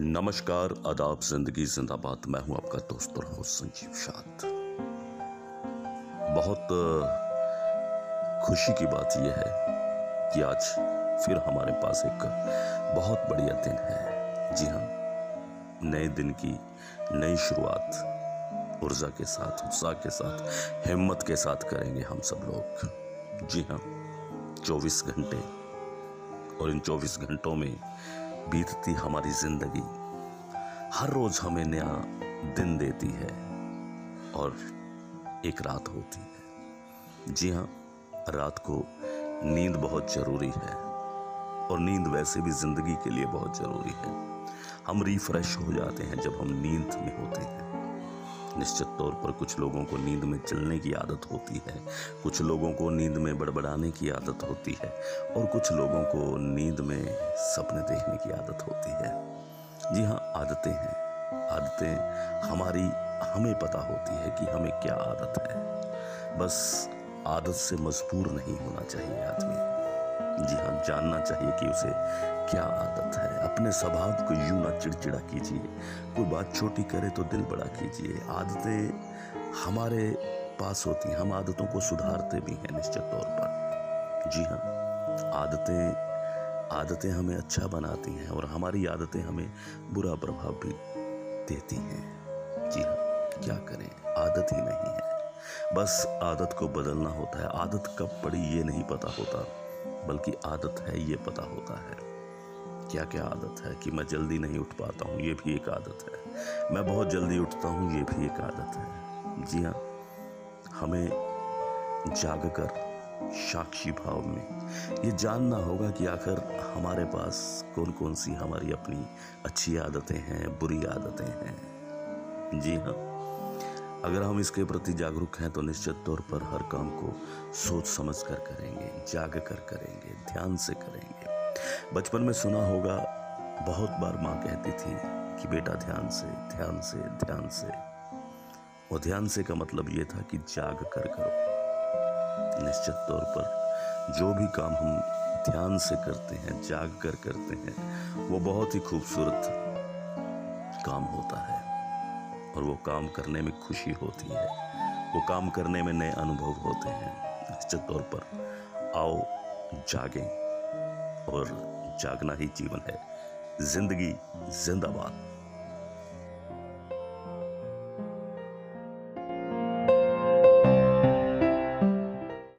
नमस्कार, आदाब, ज़िंदगी, जिंदाबाद। मैं हूँ आपका दोस्त और होस्ट संजीव शाद बहुत खुशी की बात यह है कि आज फिर हमारे पास एक बहुत बढ़िया दिन है। जी हाँ नए दिन की नई शुरुआत ऊर्जा के साथ, उत्साह के साथ, हिम्मत के साथ करेंगे हम सब लोग। जी हाँ 24 घंटे और इन 24 घंटों में बीतती हमारी ज़िंदगी। हर रोज हमें नया दिन देती है और एक रात होती है। जी हाँ रात को नींद बहुत ज़रूरी है और नींद वैसे भी ज़िंदगी के लिए बहुत ज़रूरी है। हम रिफ्रेश हो जाते हैं जब हम नींद में होते हैं। निश्चित तौर पर कुछ लोगों को नींद में चलने की आदत होती है, कुछ लोगों को नींद में बड़बड़ाने की आदत होती है, और कुछ लोगों को नींद में सपने देखने की आदत होती है। जी हाँ आदतें हैं। आदतें हमारी, हमें पता होती है कि हमें क्या आदत है। बस आदत से मजबूर नहीं होना चाहिए आदमी। जी हाँ जानना चाहिए कि उसे क्या आदत है। अपने स्वभाव को यूँ ना चिड़चिड़ा कीजिए। कोई बात छोटी करे तो दिल बड़ा कीजिए। आदतें हमारे पास होती हैं। हम आदतों को सुधारते भी हैं निश्चित तौर पर। जी हाँ आदतें आदतें हमें अच्छा बनाती हैं और हमारी आदतें हमें बुरा प्रभाव भी देती हैं। जी हाँ क्या करें? आदत ही नहीं है। बस आदत को बदलना होता है। आदत कब पड़ी ये नहीं पता होता। बल्कि आदत है, ये पता होता है। क्या क्या आदत है कि मैं जल्दी नहीं उठ पाता हूँ, ये भी एक आदत है। मैं बहुत जल्दी उठता हूँ, ये भी एक आदत है। जी हाँ हमें जाग कर साक्षी भाव में, ये जानना होगा कि आखिर हमारे पास कौन कौन सी हमारी अपनी अच्छी आदतें हैं, बुरी आदतें हैं। जी हाँ। अगर हम इसके प्रति जागरूक हैं तो निश्चित तौर पर हर काम को सोच समझ कर करेंगे जाग कर करेंगे, ध्यान से करेंगे। बचपन में सुना होगा, बहुत बार माँ कहती थी कि बेटा ध्यान से ध्यान से ध्यान से। और ध्यान से का मतलब ये था कि जाग कर करो। निश्चित तौर पर जो भी काम हम ध्यान से करते हैं, जाग कर करते हैं, वो बहुत ही खूबसूरत काम होता है। और वो काम करने में खुशी होती है। वो काम करने में नए अनुभव होते हैं। निश्चित तौर पर आओ, जागें और जागना ही जीवन है। ज़िंदगी जिंदाबाद।